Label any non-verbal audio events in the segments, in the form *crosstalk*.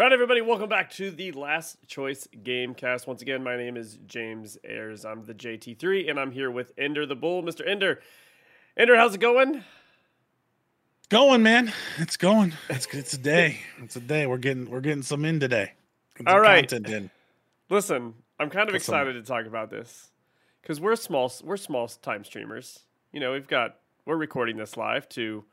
All right, everybody, welcome back to the Last Choice Gamecast. Once again, my name is James Ayers. I'm the JT3, and I'm here with Ender the Bull. Mr. Ender. Ender, how's it going? Going, man. It's going. It's it's a day. It's a day. We're getting we're getting some in today. Getting All some right. content in. Listen, I'm kind of What's up? excited to talk about this because we're small. We're small time streamers. You know, we've got we're recording this live to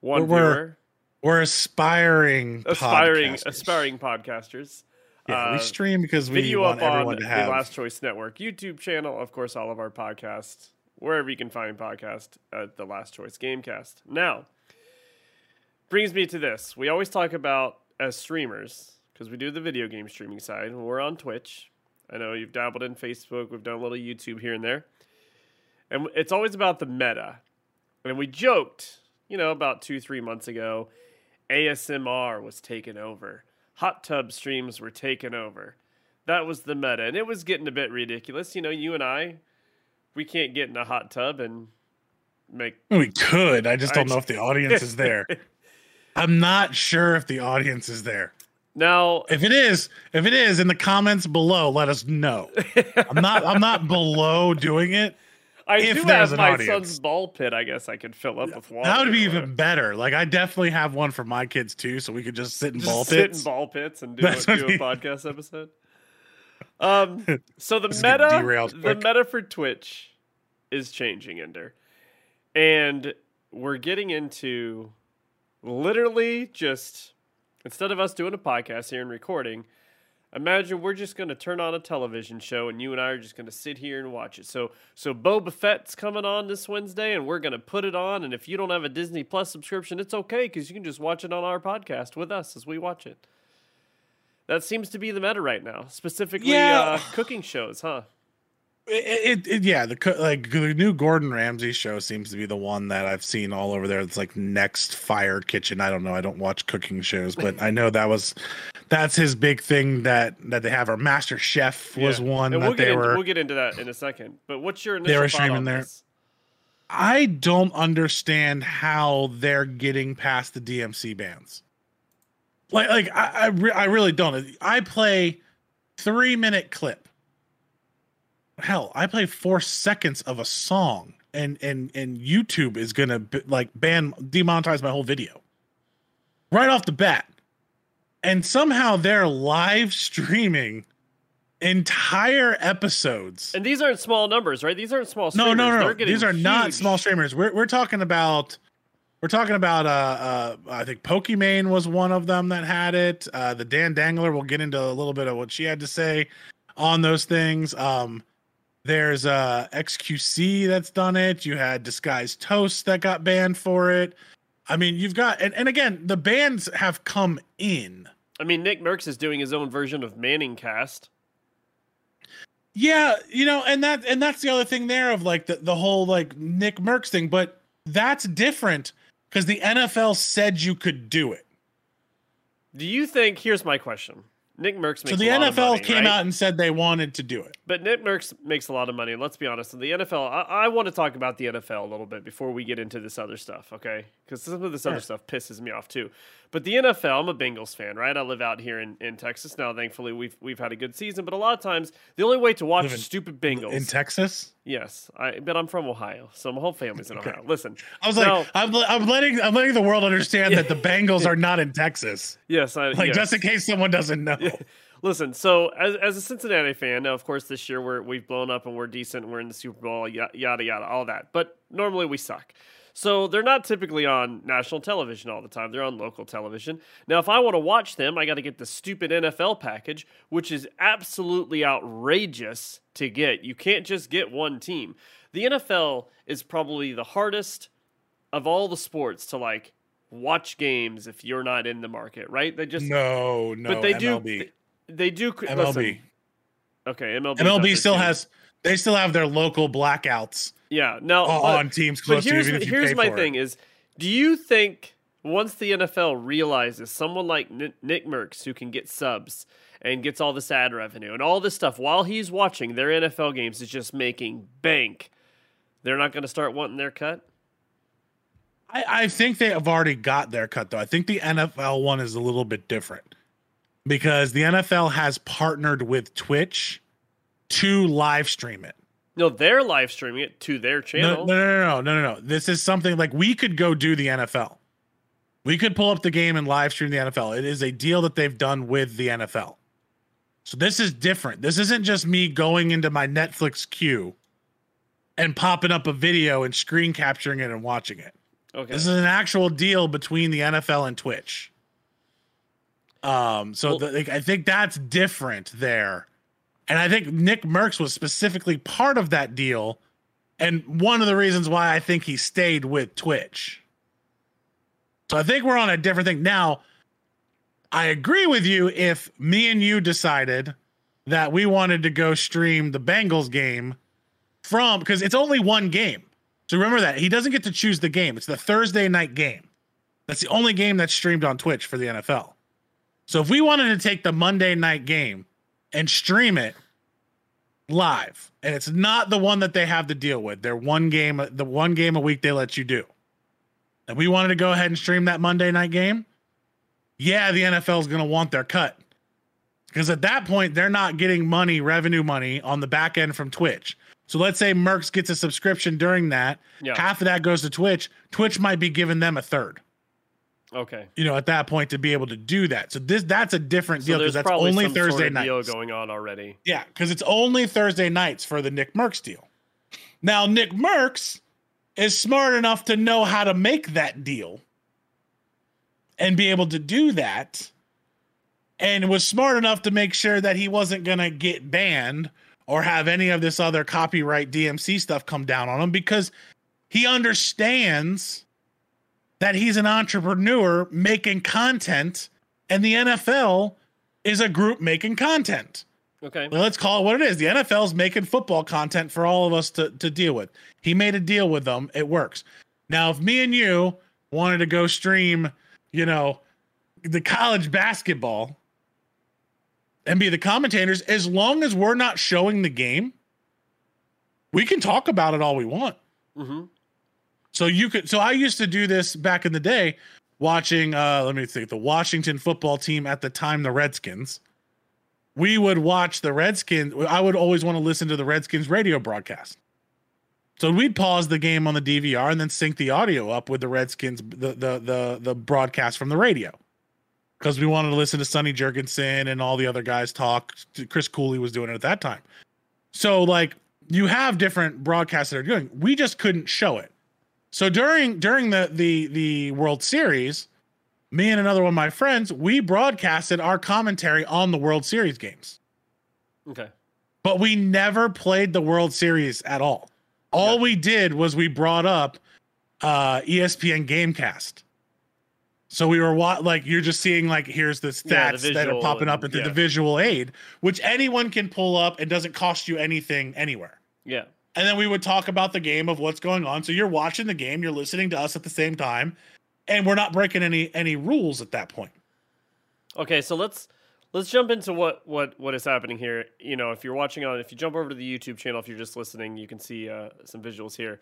one We're- viewer, We're aspiring, aspiring podcasters. aspiring podcasters. Yeah, we Uh, stream because we video want up on everyone to the have. Last Choice Network YouTube channel. Of course, all of our podcasts, wherever you can find podcasts at the Last Choice Gamecast. Now, brings me to this. We always talk about as streamers, because we do the video game streaming side, we're on Twitch. I know you've dabbled in Facebook, we've done a little YouTube here and there. And it's always about the meta. And we joked, you know, about two, three months ago, ASMR was taken over. Hot tub streams were taken over. That was the meta. And it was getting a bit ridiculous. You know, you and I, we can't get in a hot tub and make. we could. I just don't I- know if the audience is there. *laughs* I'm not sure if the audience is there. Now, If it is, if it is, in the comments below, let us know. I'm not. I'm not below doing it. I if do have my audience. son's ball pit. I guess I could fill up with water. That would be even better. Like I definitely have one for my kids too, so we could just sit in Just ball sit pits. in ball pits and do, a, do a podcast *laughs* episode. Um, so the *laughs* This is getting meta, the meta for Twitch is changing, Ender, and we're getting into literally just instead of us doing a podcast here and recording. Imagine we're just going to turn on a television show and you and I are just going to sit here and watch it. So, so Boba Fett's coming on this Wednesday and we're going to put it on. And if you don't have a Disney Plus subscription, it's okay because you can just watch it on our podcast with us as we watch it. That seems to be the meta right now, specifically Yeah. uh, cooking shows, huh? It, it, it- yeah, the like the new Gordon Ramsay show seems to be the one that I've seen all over there. It's like next Fire Kitchen. I don't know. I don't watch cooking shows, but I know that was that's his big thing that that they have. Or Master Chef was Yeah. one and that we'll they into, were. we'll get into that in a second. But what's your initial were thought streaming there. this? I don't understand how they're getting past the DMC bans. Like, like I, I, re- I really don't. I play three minute clip. Hell, I play four seconds of a song, and and and YouTube is gonna b- like ban demonetize my whole video right off the bat. And somehow they're live streaming entire episodes. And these aren't small numbers, right? These aren't small. No, Streamers. no, no, no. These are not small streamers. We're we're talking about we're talking about uh uh I think Pokimane was one of them that had it. Uh the Dan Dangler will get into a little bit of what she had to say on those things. Um there's uh XQC that's done it. You had Disguised Toast that got banned for it. I mean, you've got and, and again, the bans have come in. I mean, Nick Mercs is doing his own version of Manning Cast. Yeah, you know, and that and that's the other thing there of like the, the whole like Nick Mercs thing, but that's different because the NFL said you could do it. Do you think? Here's my question. Nick Mercs makes So the a lot of NFL money, came right? out and said they wanted to do it. But Nick Mercs makes a lot of money. Let's be honest, in the NFL, I, I want to talk about the NFL a little bit before we get into this other stuff, okay? Because some of this other Sure. stuff pisses me off too. But the NFL, I'm a Bengals fan, right? I live out here in, in Texas now. Thankfully, we've we've had a good season. But a lot of times, the only way to watch in- stupid Bengals, In Texas, yes, I, but I'm from Ohio, so my whole family's in Ohio. Listen, I was like, I'm I'm letting I'm letting the world understand that the Bengals are not in Texas. yes, I Like yes. just in case someone doesn't know. Listen, so as, as a Cincinnati fan, now of course this year we're we've blown up and we're decent, and we're in the Super Bowl, yada yada, all that. But normally we suck. So they're not typically on national television all the time. They're on local television. Now, if I want to watch them, I got to get the stupid NFL package, which is absolutely outrageous to get. You can't just get one team. The NFL is probably the hardest of all the sports to like watch games if you're not in the market, right? They just No, no. but they MLB. do they, they do MLB. listen, okay MLB MLB still has they still have their local blackouts yeah now on but, teams close to even if you here's my thing it. is do you think once the NFL realizes someone like Nick Mercs who can get subs and gets all this ad revenue and all this stuff while he's watching their NFL games is just making bank they're not going to start wanting their cut I, I think they have already got their cut though. I think the NFL one is a little bit different. because the NFL has partnered with Twitch to live stream it. No, they're live streaming it to their channel. no, no, no, no, no, no. This is something like we could go do the NFL. We could pull up the game and live stream the NFL. It is a deal that they've done with the NFL. So this is different. This isn't just me going into my Netflix queue and popping up a video and screen capturing it and watching it. Okay. This is an actual deal between the NFL and Twitch. Um, so Well- the, like, I think that's different there, and I think Nick Mercs was specifically part of that deal, and one of the reasons why I think he stayed with Twitch. So I think we're on a different thing now. I agree with you if me and you decided that we wanted to go stream the Bengals game from because it's only one game. So remember that he doesn't get to choose the game. It's the Thursday night game. That's the only game that's streamed on Twitch for the NFL. So if we wanted to take the Monday night game and stream it live, and it's not the one that they have to deal with, they're one game, the one game a week they let you do. And we wanted to go ahead and stream that Monday night game. Yeah, the NFL is going to want their cut because at that point they're not getting money, revenue money on the back end from Twitch. So let's say Mercs gets a subscription during that. Yeah. Half of that goes to Twitch. Twitch might be giving them a third. Okay. You know, at that point to be able to do that. So this that's a different So deal because that's only Thursday sort of nights. deal going on already. Yeah, because it's only Thursday nights for the Nick Mercs deal. Now, Nick Mercs is smart enough to know how to make that deal and be able to do that, and was smart enough to make sure that he wasn't going to get banned or have any of this other copyright DMC stuff come down on him because he understands that he's an entrepreneur making content, and the NFL is a group making content. Okay. Well, let's call it what it is. The NFL's making football content for all of us to, to deal with. He made a deal with them. It works. Now, if me and you wanted to go stream, you know, the college basketball and be the commentators, as long as we're not showing the game, we can talk about it all we want. hmm So you could so I used to do this back in the day watching uh let me think the Washington football team at the time the Redskins. We would watch the Redskins I would always want to listen to the Redskins radio broadcast. So we'd pause the game on the DVR and then sync the audio up with the Redskins the the the the broadcast from the radio. Cuz we wanted to listen to Sonny Jurgensen and all the other guys talk. Chris Cooley was doing it at that time. So like you have different broadcasts that are doing. We just couldn't show it. So during during the the the World Series, me and another one of my friends, we broadcasted our commentary on the World Series games. Okay. But we never played the World Series at all. All Yeah. we did was we brought up uh ESPN Gamecast. So we were wa- like you're just seeing like here's the Yeah, the stats that are popping up into yeah. the visual aid, which anyone can pull up and doesn't cost you anything anywhere. Yeah. And then we would talk about the game of what's going on. So you're watching the game, you're listening to us at the same time, and we're not breaking any any rules at that point. Okay, so let's let's jump into what what what is happening here. You know, if you're watching on, if you jump over to the YouTube channel, if you're just listening, you can see uh, some visuals here.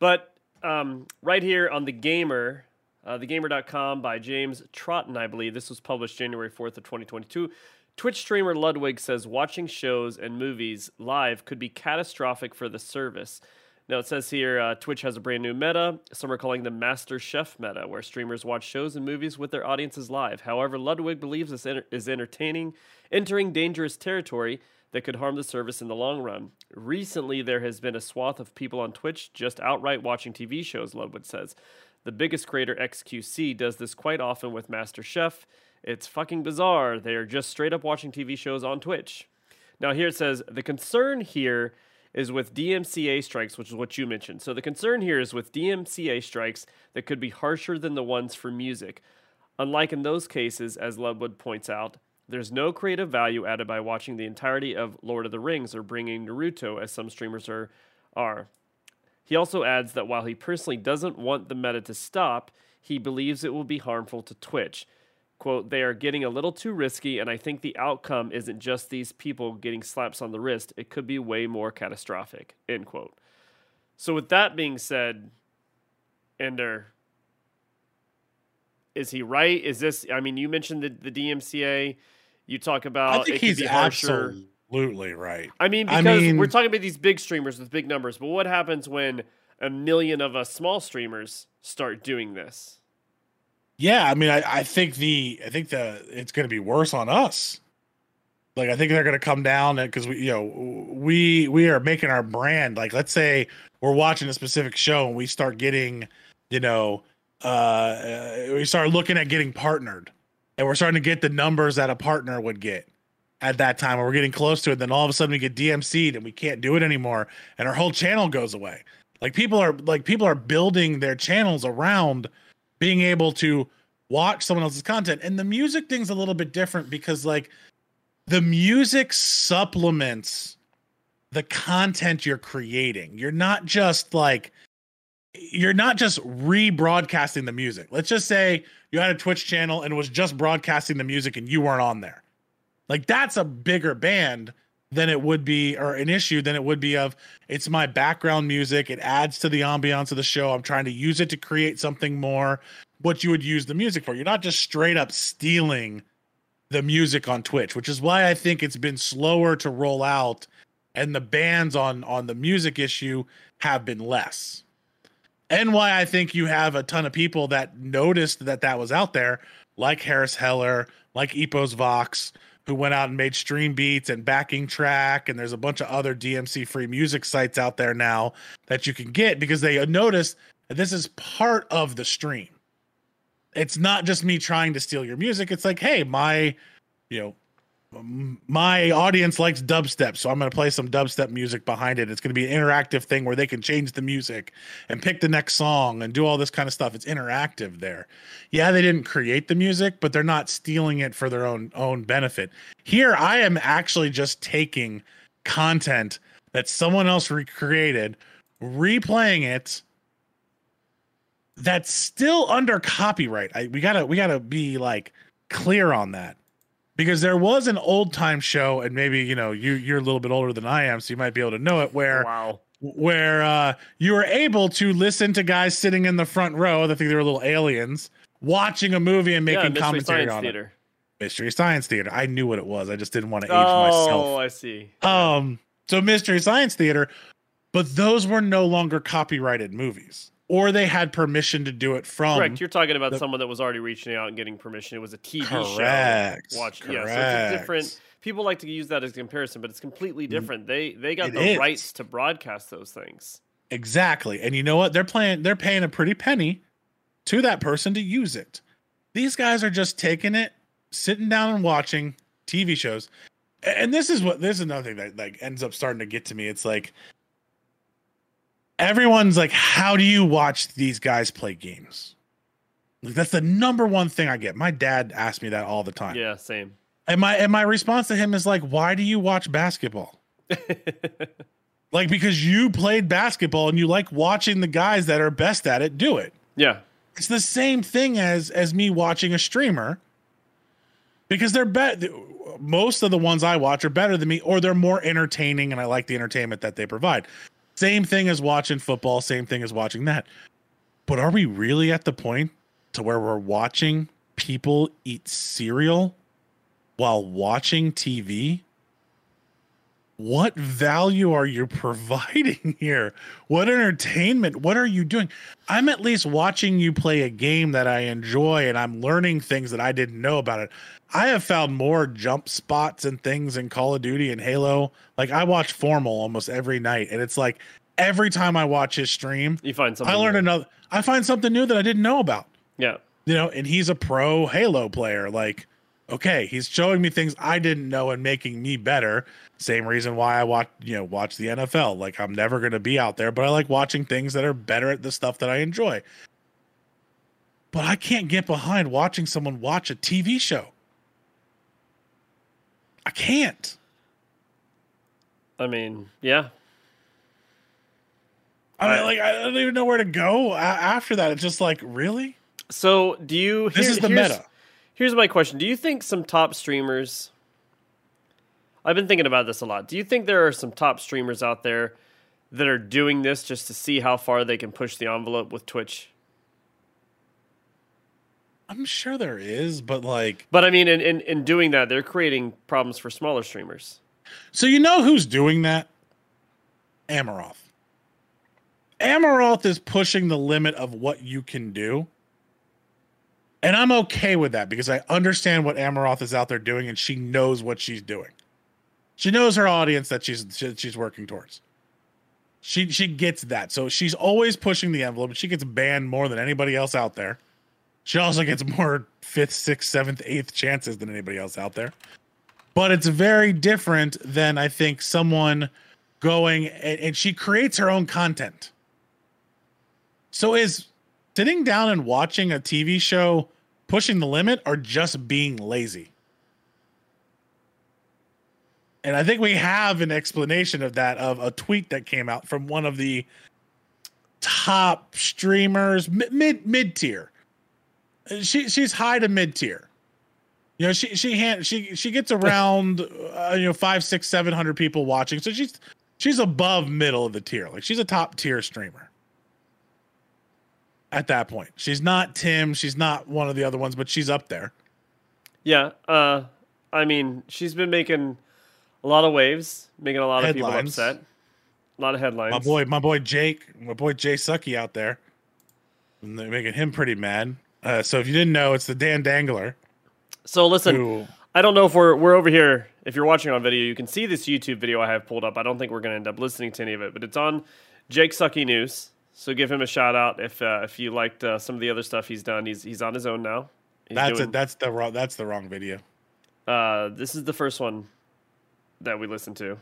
But um, right here on the Gamer, uh, thegamer.com by James Trotton, I believe this was published January fourth of 2022. Twitch streamer Ludwig says watching shows and movies live could be catastrophic for the service. Now it says here uh, Twitch has a brand new meta. Some are calling the Master Chef meta, where streamers watch shows and movies with their audiences live. However, Ludwig believes this enter- is entertaining, entering dangerous territory that could harm the service in the long run. Recently, there has been a swath of people on Twitch just outright watching TV shows, Ludwig says. The biggest creator, XQC, does this quite often with Master Chef. It's fucking bizarre. They are just straight up watching TV shows on Twitch. Now, here it says the concern here is with DMCA strikes, which is what you mentioned. So, the concern here is with DMCA strikes that could be harsher than the ones for music. Unlike in those cases, as Ludwood points out, there's no creative value added by watching the entirety of Lord of the Rings or bringing Naruto, as some streamers are. are. He also adds that while he personally doesn't want the meta to stop, he believes it will be harmful to Twitch. Quote, they are getting a little too risky, and I think the outcome isn't just these people getting slaps on the wrist. It could be way more catastrophic. End quote. So, with that being said, Ender, is he right? Is this? I mean, you mentioned the, the DMCA. You talk about. I think he's absolutely right. I mean, I because mean- we're talking about these big streamers with big numbers, but what happens when a million of us small streamers start doing this? Yeah, I mean, I, I think the I think the it's going to be worse on us. Like, I think they're going to come down because we, you know, we we are making our brand. Like, let's say we're watching a specific show and we start getting, you know, uh, uh we start looking at getting partnered, and we're starting to get the numbers that a partner would get at that time, and we're getting close to it. Then all of a sudden we get DMC'd and we can't do it anymore, and our whole channel goes away. Like people are like people are building their channels around being able to watch someone else's content. And the music thing's a little bit different because like the music supplements the content you're creating. You're not just like you're not just rebroadcasting the music. Let's just say you had a Twitch channel and was just broadcasting the music and you weren't on there. Like that's a bigger band than it would be or an issue than it would be of it's my background music. It adds to the ambiance of the show. I'm trying to use it to create something more what you would use the music for. You're not just straight up stealing the music on twitch which is why i think it's been slower to roll out and the bans on on the music issue have been less. And why i think you have a ton of people that noticed that that was out there like harris heller like epos vox who went out and made stream beats and backing track. And there's a bunch of other dmc free music sites out there now that you can get because they notice that this is part of the stream. It's not just me trying to steal your music. It's like hey my you know my audience likes dubstep so i'm going to play some dubstep music behind it. It's going to be an interactive thing where they can change the music and pick the next song and do all this kind of stuff. It's interactive there. Yeah they didn't create the music but they're not stealing it for their own own benefit. Here i am actually just taking content that someone else recreated replaying it that's still under copyright. I, we gotta we gotta be like clear on that because there was an old time show and maybe you know you you're a little bit older than i am so you might be able to know it where Wow. where uh, you were able to listen to guys sitting in the front row. I think they were little aliens watching a movie and making Mystery commentary Science on Theater. it. Mystery Science Theater. I knew what it was. I just didn't want to age Oh, myself. Oh i see. Um, so Mystery Science Theater, but those were no longer copyrighted movies, or they had permission to do it from. Correct. You're talking about the- someone that was already reaching out and getting permission. It was a TV Correct. show. Watch. Yeah. So it's a different. People like to use that as a comparison, but it's completely mm-hmm. different. They they got It the is. rights to broadcast those things. Exactly. And you know what? They're playing they're paying a pretty penny to that person to use it. These guys are just taking it, sitting down and watching TV shows. And this is what this is another thing that like ends up starting to get to me. It's like everyone's like, how do you watch these guys play games? Like that's the number one thing I get. My dad asked me that all the time. Yeah. Same. And my and my response to him is like, why do you watch basketball? *laughs* Like because you played basketball and you like watching the guys that are best at it do it. yeah. It's the same thing as as me watching a streamer because they're better. Most of the ones I watch are better than me, or they're more entertaining, and I like the entertainment that they provide. Same thing as watching football. Same thing as watching that. But are we really at the point to where we're watching people eat cereal while watching TV? What value are you *laughs* providing here? What entertainment? What are you doing? I'm at least watching you play a game that I enjoy and I'm learning things that I didn't know about it. I have found more jump spots and things in Call of Duty and Halo. Like I watch Formal almost every night and it's like every time I watch his stream, You find something. I learn another I find something new that I didn't know about Yeah. you know, and he's a pro Halo player. Like, okay, he's showing me things I didn't know and making me better. Same reason why I watch, you know, watch the NFL. Like, I'm never going to be out there, but I like watching things that are better at the stuff that I enjoy. But I can't get behind watching someone watch a TV show. I can't. I mean, yeah. I mean, like I don't even know where to go after that. It's just like, really? So, do you? This is the meta. Here's my question: Do you think some top streamers? I've been thinking about this a lot. Do you think there are some top streamers out there that are doing this just to see how far they can push the envelope with Twitch? I'm sure there is, but like, But I mean, in, in, in doing that, they're creating problems for smaller streamers. so you know who's doing that? Amouranth. Amouranth is pushing the limit of what you can do. And I'm okay with that because I understand what Amouranth is out there doing and she knows what she's doing. She knows her audience that she's she- she's working towards. She she gets that. So she's always pushing the envelope. She gets banned more than anybody else out there. She also gets more fifth, sixth, seventh, eighth chances than anybody else out there. But it's very different than I think someone going and, and she creates her own content. So is sitting down and watching a TV show pushing the limit or just being lazy? And I think we have an explanation of that of a tweet that came out from one of the top streamers, mid mid, tier. She she's high to mid tier. You know, she she hand, she she gets around uh, you know five, six, seven hundred people watching, so she's she's above middle of the tier. Like she's a top tier streamer. At that point, she's not Tim. She's not one of the other ones, but she's up there. Yeah. Uh, I mean, she's been making a lot of waves, making a lot of people Headlines. upset. A lot of headlines. My boy, my boy Jake, my boy Jay Sucky out there, and they're making him pretty mad. Uh, so if you didn't know, it's the Dan Dangler. So listen, Who, I don't know if we're we're over here. If you're watching on video, you can see this YouTube video I have pulled up. I don't think we're going to end up listening to any of it, but it's on Jake Lucky News. So give him a shout out if uh, if you liked uh, some of the other stuff he's done. He's he's on his own now. He's that's doing- it. That's the wrong. That's the wrong video. Uh, this is the first one that we listened to.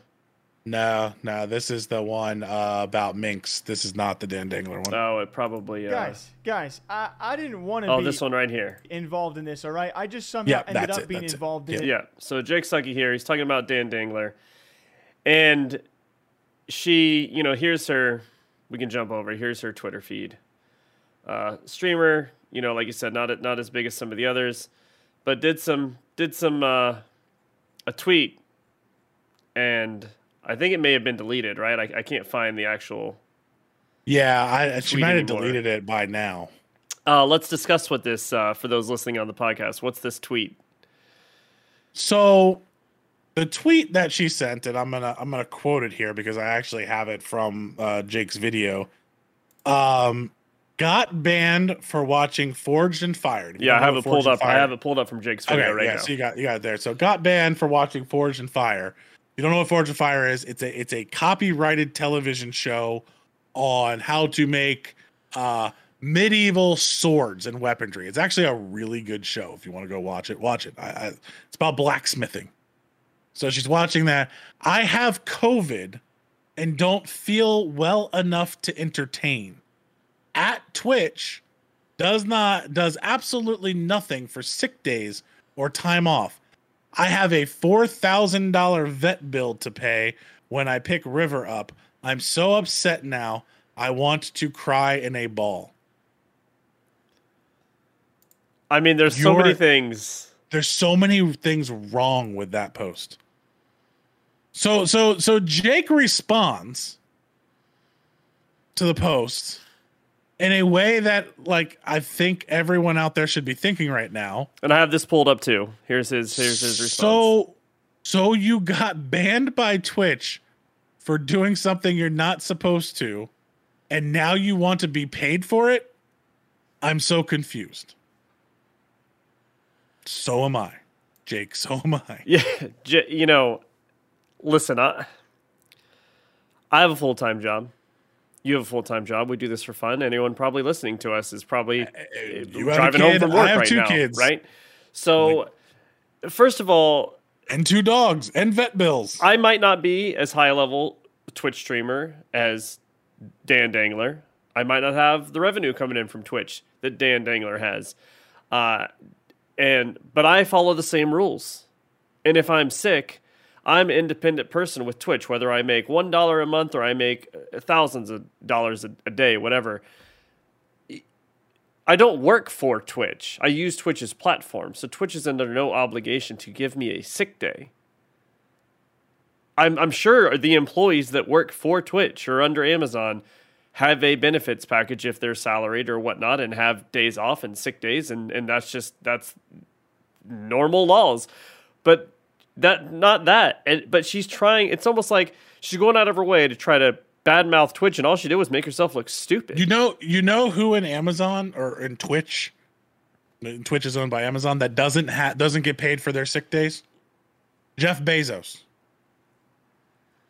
No, no, this is the one uh, about minks. This is not the Dan Dangler one. Oh, it probably. Uh, Guys, guys, I, I didn't want to oh, be this one right here. involved in this, all right? I just somehow Yeah, ended up it, being that's it. involved in it. Yeah. So Jake Lucky here. He's talking about Dan Dangler, and she, you know, here's her. We can jump over. Here's her Twitter feed. Uh, streamer, you know, like you said, not not as big as some of the others, but did some did some uh, a tweet, and I think it may have been deleted. Right? I, I can't find the actual. Yeah, I, she might have anymore. deleted it by now. Uh, let's discuss what this uh, for those listening on the podcast. What's this tweet? So the tweet that she sent, and I'm gonna I'm gonna quote it here because I actually have it from uh, Jake's video. Um, got banned for watching Forged and Fired. You Yeah, I have it pulled Forged up. I have it pulled up from Jake's video Okay, right yeah, now. so you got you got it there. So got banned for watching Forged in Fire. You don't know what Forged in Fire is? It's a it's a copyrighted television show on how to make uh medieval swords and weaponry. It's actually a really good show. If you want to go watch it, watch it. I, I, it's about blacksmithing. So she's watching that. I have COVID and don't feel well enough to entertain. At Twitch does not does absolutely nothing for sick days or time off. I have a four thousand dollar vet bill to pay when I pick River up. I'm so upset now. I want to cry in a ball. I mean, there's so many things. There's so many things wrong with that post. So so so Jake responds to the post in a way that like I think everyone out there should be thinking right now. And I have this pulled up too. Here's his here's his response. So, so you got banned by Twitch for doing something you're not supposed to, and now you want to be paid for it? I'm so confused. So am I, Jake. So am I. *laughs* yeah, j- you know, listen, I I have a full time job. You have a full time job. We do this for fun. Anyone probably listening to us is probably uh, a driving home from I work have right two now, kids. right? So, first of all, And two dogs and vet bills. I might not be as high level Twitch streamer as Dan Dangler. I might not have the revenue coming in from Twitch that Dan Dangler has. Uh, and but I follow the same rules. And if I'm sick, I'm an independent person with Twitch, whether I make one dollar a month or I make uh, thousands of dollars a, day, whatever. I don't work for Twitch. I use Twitch's platform, so Twitch is under no obligation to give me a sick day. I'm I'm sure the employees that work for Twitch or under Amazon have a benefits package if they're salaried or whatnot and have days off and sick days and, and that's just that's normal laws. But that not that. And, but she's trying it's almost like she's going out of her way to try to badmouth Twitch and all she did was make herself look stupid. You know you know who in Amazon or in Twitch Twitch is owned by Amazon that doesn't ha- doesn't get paid for their sick days? Jeff Bezos.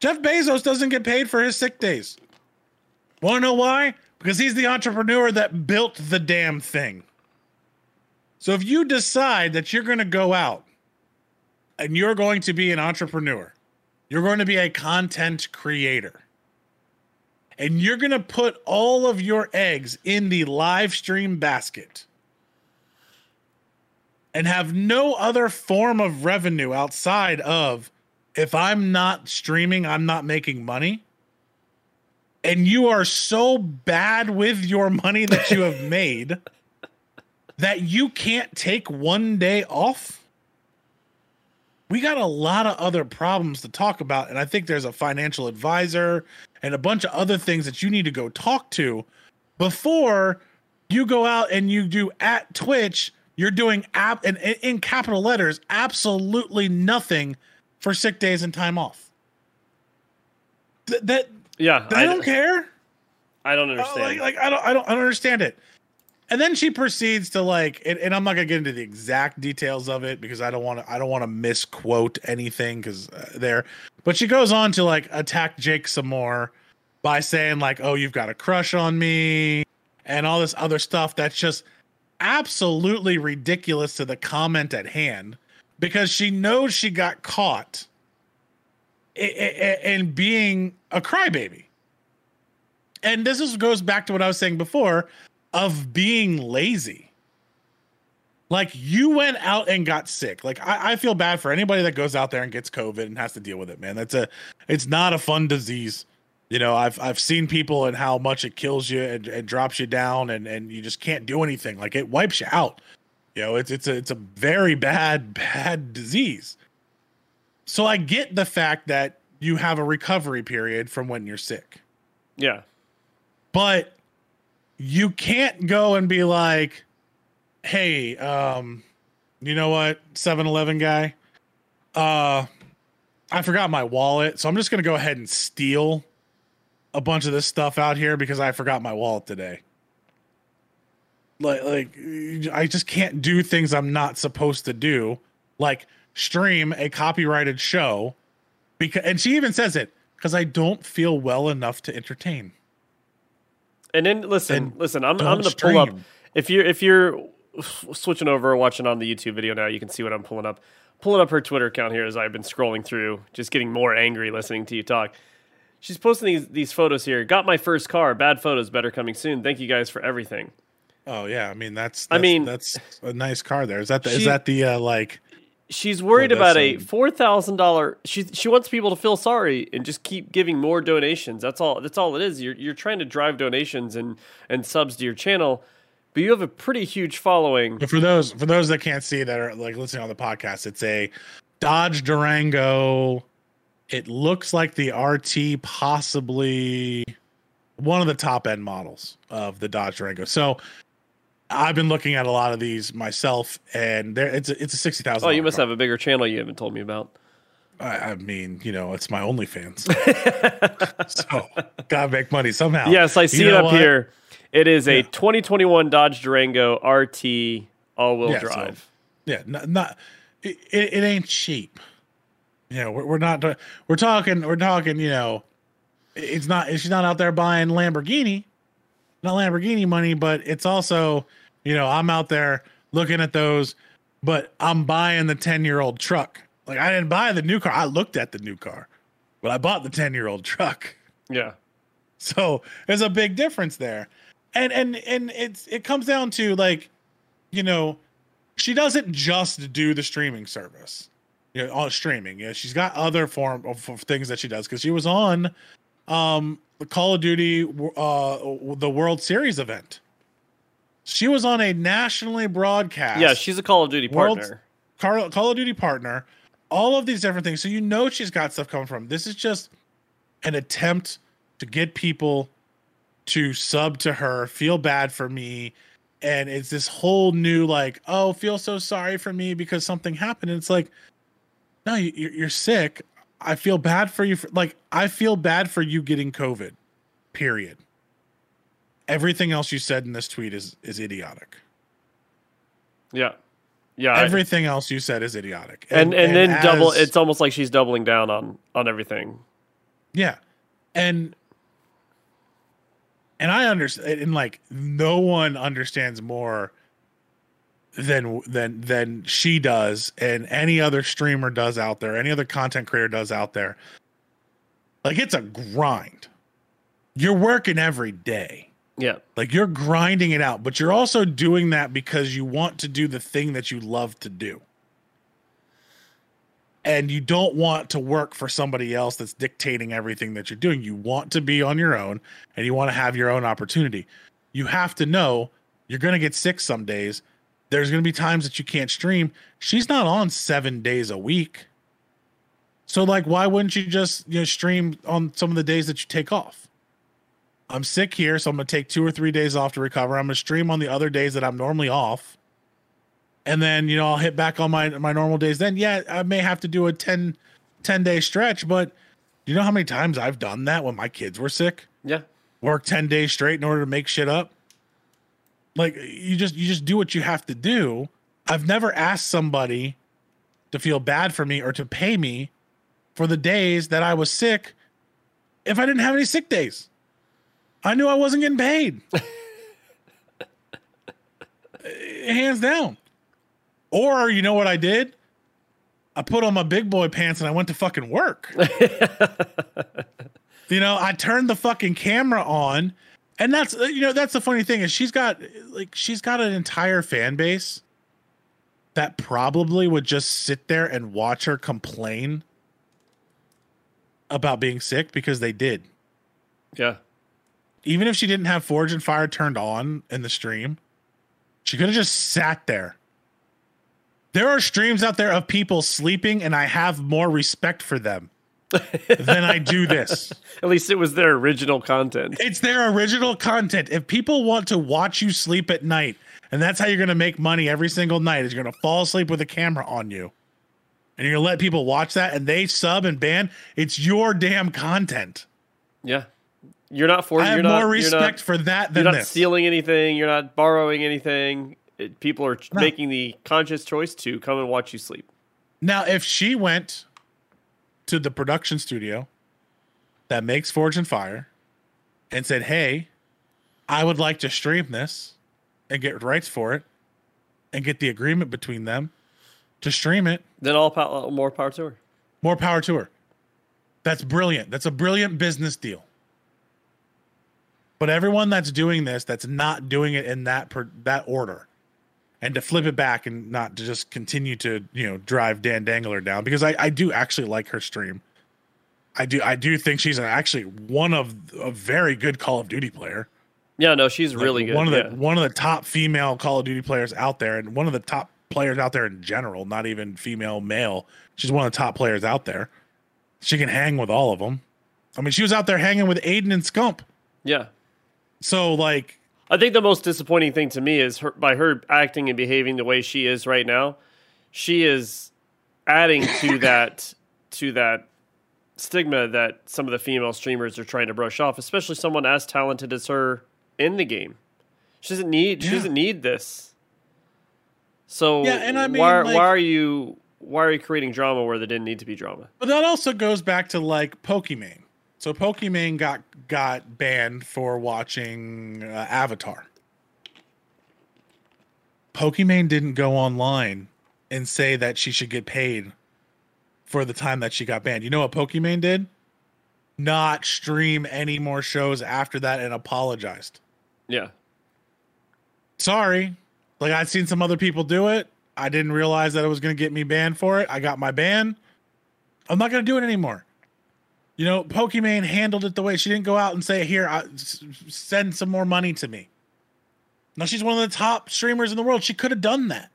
Jeff Bezos doesn't get paid for his sick days. Want to know why? Because he's the entrepreneur that built the damn thing. So if you decide that you're going to go out and you're going to be an entrepreneur, you're going to be a content creator, and you're going to put all of your eggs in the live stream basket and have no other form of revenue outside of if I'm not streaming, I'm not making money. And you are so bad with your money that you have *laughs* made that you can't take one day off. We got a lot of other problems to talk about. And I think there's a financial advisor and a bunch of other things that you need to go talk to before you go out and you do at Twitch you're doing app and in capital letters absolutely nothing for sick days and time off. Th- that yeah, they I don't care. I don't understand. Uh, like, like, I don't I don't I don't understand it. And then she proceeds to like, and, and I'm not gonna get into the exact details of it because I don't want to I don't want to misquote anything because uh, there. But she goes on to like attack Jake some more by saying like, "Oh, you've got a crush on me," and all this other stuff that's just absolutely ridiculous to the comment at hand because she knows she got caught in being a crybaby. And this is, goes back to what I was saying before of being lazy. Like you went out and got sick. Like I, I feel bad for anybody that goes out there and gets COVID and has to deal with it, man. That's a it's not a fun disease you know i've i've seen people and how much it kills you and, and drops you down and and you just can't do anything like it wipes you out you know it's it's a it's a very bad *laughs* bad disease so i get the fact that you have a recovery period from when you're sick yeah but you can't go and be like hey um you know what 7-eleven guy uh i forgot my wallet so i'm just gonna go ahead and steal a bunch of this stuff out here because I forgot my wallet today. Like, like I just can't do things I'm not supposed to do, like stream a copyrighted show. Because, and she even says it because I don't feel well enough to entertain. And then listen, and listen, I'm I'm gonna stream. pull up. If you're if you're switching over watching on the YouTube video now, you can see what I'm pulling up. Pulling up her Twitter account here as I've been scrolling through, just getting more angry listening to you talk she's posting these these photos here. Got my first car. Bad photos. Better coming soon. Thank you guys for everything. Oh yeah, I mean that's, that's I mean that's a nice car. There is that the, she, is that the uh, like. She's worried about a four thousand dollar. She she wants people to feel sorry and just keep giving more donations. That's all. That's all it is. You're you're trying to drive donations and and subs to your channel, but you have a pretty huge following. But for those for those that can't see that are like listening on the podcast, it's a Dodge Durango it looks like the RT possibly one of the top end models of the Dodge Durango. So I've been looking at a lot of these myself, and there it's a, it's a sixty thousand. Oh, you must car. have a bigger channel you haven't told me about. I, I mean, you know, it's my OnlyFans, *laughs* so gotta make money somehow. Yes, I see you it up what? here. It is a 2021 Dodge Durango RT all-wheel yeah, drive. So, yeah, not, not it, it ain't cheap. You know, we're, we're not we're talking we're talking. You know, it's not she's not out there buying Lamborghini, not Lamborghini money, but it's also you know I'm out there looking at those, but I'm buying the ten year old truck. Like I didn't buy the new car. I looked at the new car, but I bought the ten year old truck. Yeah. So there's a big difference there, and and and it's it comes down to like, you know, she doesn't just do the streaming service you know, on streaming. Yeah, she's got other form of, of things that she does because she was on um the Call of Duty uh the World Series event. She was on a nationally broadcast. Yeah, she's a Call of Duty partner. Call, Call of Duty partner. All of these different things. So you know she's got stuff coming from. This is just an attempt to get people to sub to her, feel bad for me, and it's this whole new like, oh, feel so sorry for me because something happened. And it's like, no, you, you're you're sick. I feel bad for you. For, like, I feel bad for you getting COVID. Period. Everything else you said in this tweet is is idiotic. Yeah. Yeah. I- Everything else you said is idiotic. and and, then double it's almost like she's doubling down on on everything. Yeah. And and I understand and like no one understands more than than than she does and any other streamer does out there, any other content creator does out there. Like it's a grind. You're working every day. Yeah. Like you're grinding it out, but you're also doing that because you want to do the thing that you love to do. And you don't want to work for somebody else that's dictating everything that you're doing. You want to be on your own and you want to have your own opportunity. You have to know you're going to get sick some days. There's going to be times that you can't stream. She's not on 7 days a week. So like why wouldn't you just, you know, stream on some of the days that you take off? I'm sick here, so I'm gonna take two or three days off to recover. I'm gonna stream on the other days that I'm normally off, and then you know I'll hit back on my my normal days. Then yeah, I may have to do a 10, 10 day stretch, but you know how many times I've done that when my kids were sick? Yeah. Work ten days straight in order to make shit up. Like you just you just do what you have to do. I've never asked somebody to feel bad for me or to pay me for the days that I was sick if I didn't have any sick days. I knew I wasn't getting paid. Hands down. Or you know what I did? I put on my big boy pants and I went to fucking work. *laughs* you know, I turned the fucking camera on and that's uh, you know that's the funny thing is she's got like she's got an entire fan base that probably would just sit there and watch her complain about being sick because they did Yeah. Even if she didn't have Forge and Fire turned on in the stream, she could have just sat there. There are streams out there of people sleeping, and I have more respect for them than I do this. *laughs* At least it was their original content. It's their original content. If people want to watch you sleep at night, and that's how you're going to make money every single night, is you're going to fall asleep with a camera on you, and you're going to let people watch that, and they sub and ban. It's your damn content. Yeah. You're not forced. I have you're not, more you're respect not, for that than You're not this. stealing anything. You're not borrowing anything. It, people are No. making the conscious choice to come and watch you sleep. Now, if she went to the production studio that makes Forge and Fire and said, "Hey, I would like to stream this and get rights for it and get the agreement between them to stream it," Then all pow- more power to her. more power to her. That's brilliant. That's a brilliant business deal. But everyone that's doing this, that's not doing it in that per, that order, and to flip it back and not to just continue to you know drive Dan Dangler down because I, I do actually like her stream. I do I do think she's actually one of a very good Call of Duty player. Yeah, no, she's Like, really good. One of yeah. the one of the top female Call of Duty players out there, and one of the top players out there in general. Not even female, male. She's one of the top players out there. She can hang with all of them. I mean, she was out there hanging with Aydan and Scump. yeah. So like, I think the most disappointing thing to me is her by her acting and behaving the way she is right now. She is adding to *laughs* that to that stigma that some of the female streamers are trying to brush off, especially someone as talented as her in the game. She doesn't need she doesn't need this. So Yeah, and I mean, why like- why are you why are you creating drama where there didn't need to be drama? but that also goes back to like Pokimane. So Pokimane got got banned for watching uh, Avatar. Pokimane didn't go online and say that she should get paid for the time that she got banned. You know what Pokimane did? Not stream any more shows after that and apologized. Yeah. Sorry. Like I'd seen some other people do it. I didn't realize that it was going to get me banned for it. I got my ban. I'm not going to do it anymore. You know, Pokimane handled it the way she didn't go out and say, "Here, I, send some more money to me." Now she's one of the top streamers in the world. She could have done that.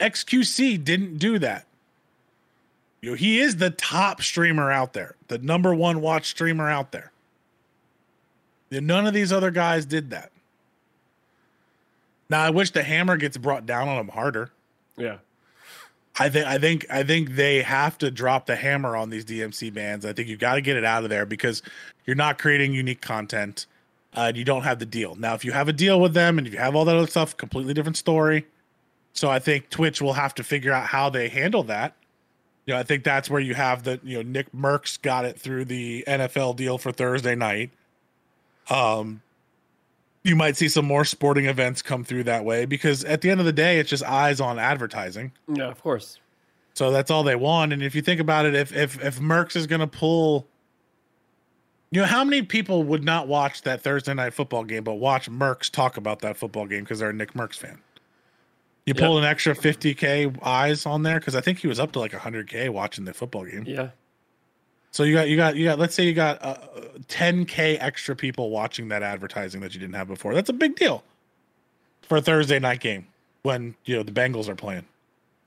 XQC didn't do that. You know, he is the top streamer out there, the number one watch streamer out there. None of these other guys did that. Now I wish the hammer gets brought down on him harder. Yeah. I think I think I think they have to drop the hammer on these DMC bands. I think you got to get it out of there because you're not creating unique content. Uh, and you don't have the deal. Now, if you have a deal with them and if you have all that other stuff, completely different story. So I think Twitch will have to figure out how they handle that. You know, I think that's where you have the you know Nick Mercs got it through the NFL deal for Thursday night. Um, you might see some more sporting events come through that way because at the end of the day, it's just eyes on advertising. Yeah, of course. So that's all they want. And if you think about it, if if if Mercs is going to pull, you know, how many people would not watch that Thursday night football game, but watch Mercs talk about that football game because they're a Nick Mercs fan? You pull yep. an extra 50k eyes on there because I think he was up to like 100k watching the football game. Yeah. So you got you got you got let's say you got uh, 10k extra people watching that advertising that you didn't have before. That's a big deal for a Thursday night game when you know the Bengals are playing. *laughs*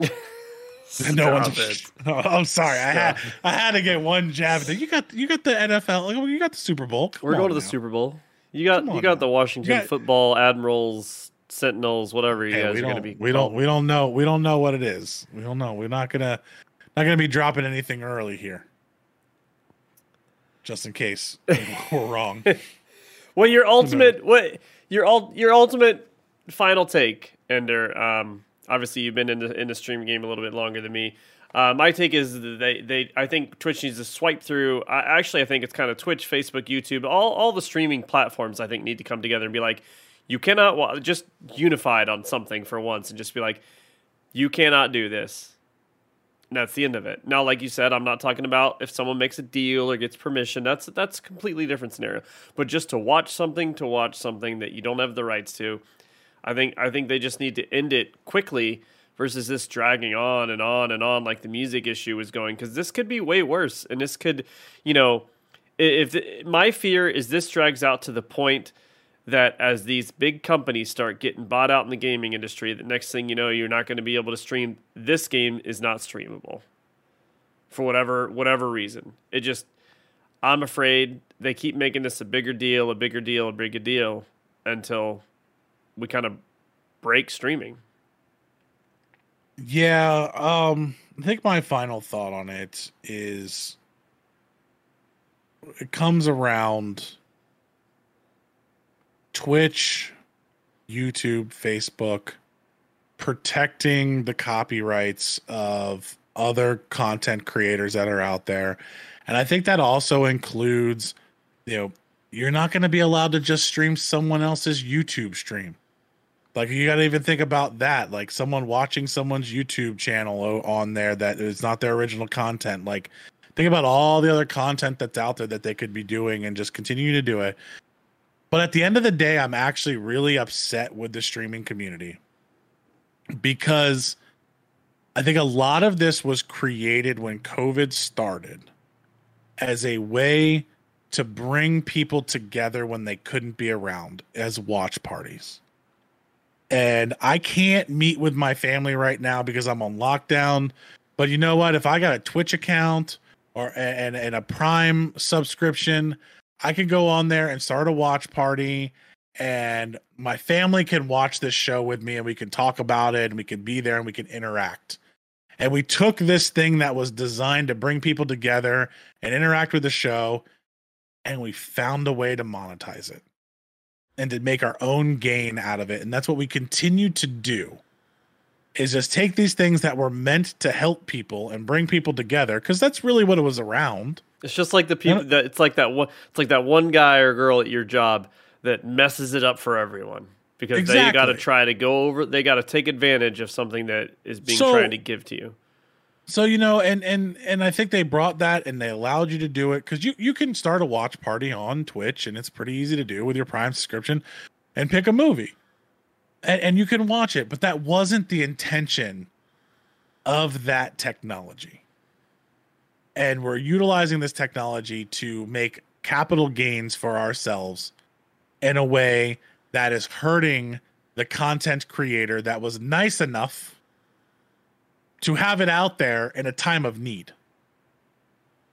no one's. *laughs* Oh, I'm sorry. Stop. I had I had to get one jab. You got you got the NFL. You got the Super Bowl. Come We're going to the Super Bowl. You got you got now. the Washington got, Football Admirals Sentinels, whatever you hey, guys are going to be. We called. don't we don't know we don't know what it is. We don't know. We're not gonna not gonna be dropping anything early here just in case *laughs* we're wrong. *laughs* well, your ultimate what your ul- your ultimate final take, Ender. Um, obviously, you've been in the in the stream game a little bit longer than me. Uh, my take is they they I think Twitch needs to swipe through. I, actually, I think it's kind of Twitch, Facebook, YouTube, all all the streaming platforms. I think need to come together and be like, you cannot just unified on something for once and just be like, you cannot do this that's the end of it. Now, like you said, I'm not talking about if someone makes a deal or gets permission. That's that's a completely different scenario. But just to watch something, to watch something that you don't have the rights to, I think I think they just need to end it quickly versus this dragging on and on and on like the music issue is going because this could be way worse and this could, you know, if the, my fear is this drags out to the point that as these big companies start getting bought out in the gaming industry, the next thing you know, you're not going to be able to stream. This game is not streamable for whatever whatever reason. It just, I'm afraid they keep making this a bigger deal, a bigger deal, a bigger deal until we kind of break streaming. Yeah, um, I think my final thought on it is it comes around Twitch, YouTube, Facebook protecting the copyrights of other content creators that are out there. And I think that also includes, you know, you're not going to be allowed to just stream someone else's YouTube stream. Like you got to even think about that, like someone watching someone's YouTube channel on there that is not their original content. Like think about all the other content that's out there that they could be doing and just continue to do it. But at the end of the day, I'm actually really upset with the streaming community because I think a lot of this was created when COVID started as a way to bring people together when they couldn't be around as watch parties. And I can't meet with my family right now because I'm on lockdown. But you know what? If I got a Twitch account or and, and a Prime subscription, I can go on there and start a watch party and my family can watch this show with me and we can talk about it and we can be there and we can interact. And we took this thing that was designed to bring people together and interact with the show and we found a way to monetize it and to make our own gain out of it. And that's what we continue to do is just take these things that were meant to help people and bring people together because that's really what it was around it's just like the people that it's like that one. It's like that one guy or girl at your job that messes it up for everyone because exactly. they got to try to go over. They got to take advantage of something that is being so, trying to give to you. So you know, and and and I think they brought that and they allowed you to do it because you you can start a watch party on Twitch and it's pretty easy to do with your Prime subscription, and pick a movie, and, and you can watch it. But that wasn't the intention of that technology and we're utilizing this technology to make capital gains for ourselves in a way that is hurting the content creator that was nice enough to have it out there in a time of need.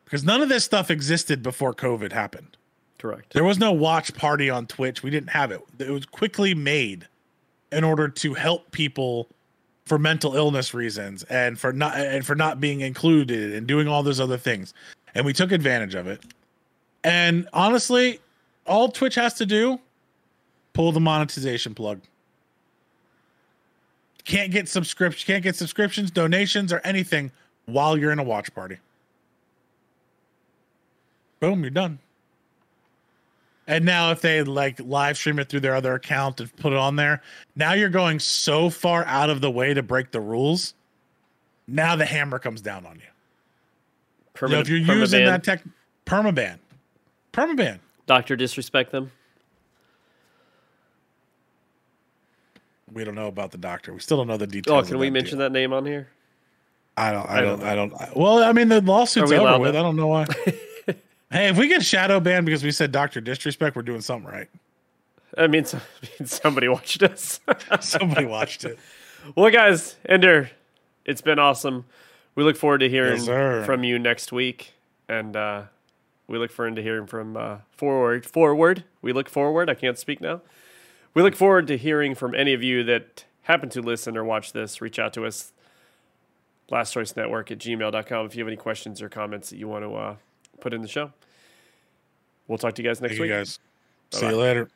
Because none of this stuff existed before COVID happened. Correct. There was no watch party on Twitch. We didn't have it. It was quickly made in order to help people for mental illness reasons and for not and for not being included and doing all those other things. And we took advantage of it. And honestly, all Twitch has to do pull the monetization plug. Can't get subscription, can't get subscriptions, donations, or anything while you're in a watch party. Boom, you're done. And now if they like live stream it through their other account and put it on there, now you're going so far out of the way to break the rules. Now the hammer comes down on you. You know, if you're permaban. using that tech permaban. Permaban. Doctor disrespect them. We don't know about the doctor. We still don't know the details. Oh, can we that mention deal. that name on here? I don't. I, I don't. don't I don't. I- well, I mean, the lawsuit's over with. to- I don't know why. *laughs* hey, if we get shadow banned because we said Doctor Disrespect, we're doing something right. I mean, so, somebody watched us. *laughs* Somebody watched it. well, guys, Ender, it's been awesome. We look forward to hearing Yes, from you next week, and uh, we look forward to hearing from uh, forward. Forward. We look forward. I can't speak now. We look forward to hearing from any of you that happen to listen or watch this. Reach out to us. Last Choice Network at gmail.com if you have any questions or comments that you want to uh, put in the show. We'll talk to you guys next Thank you week. guys. See you later.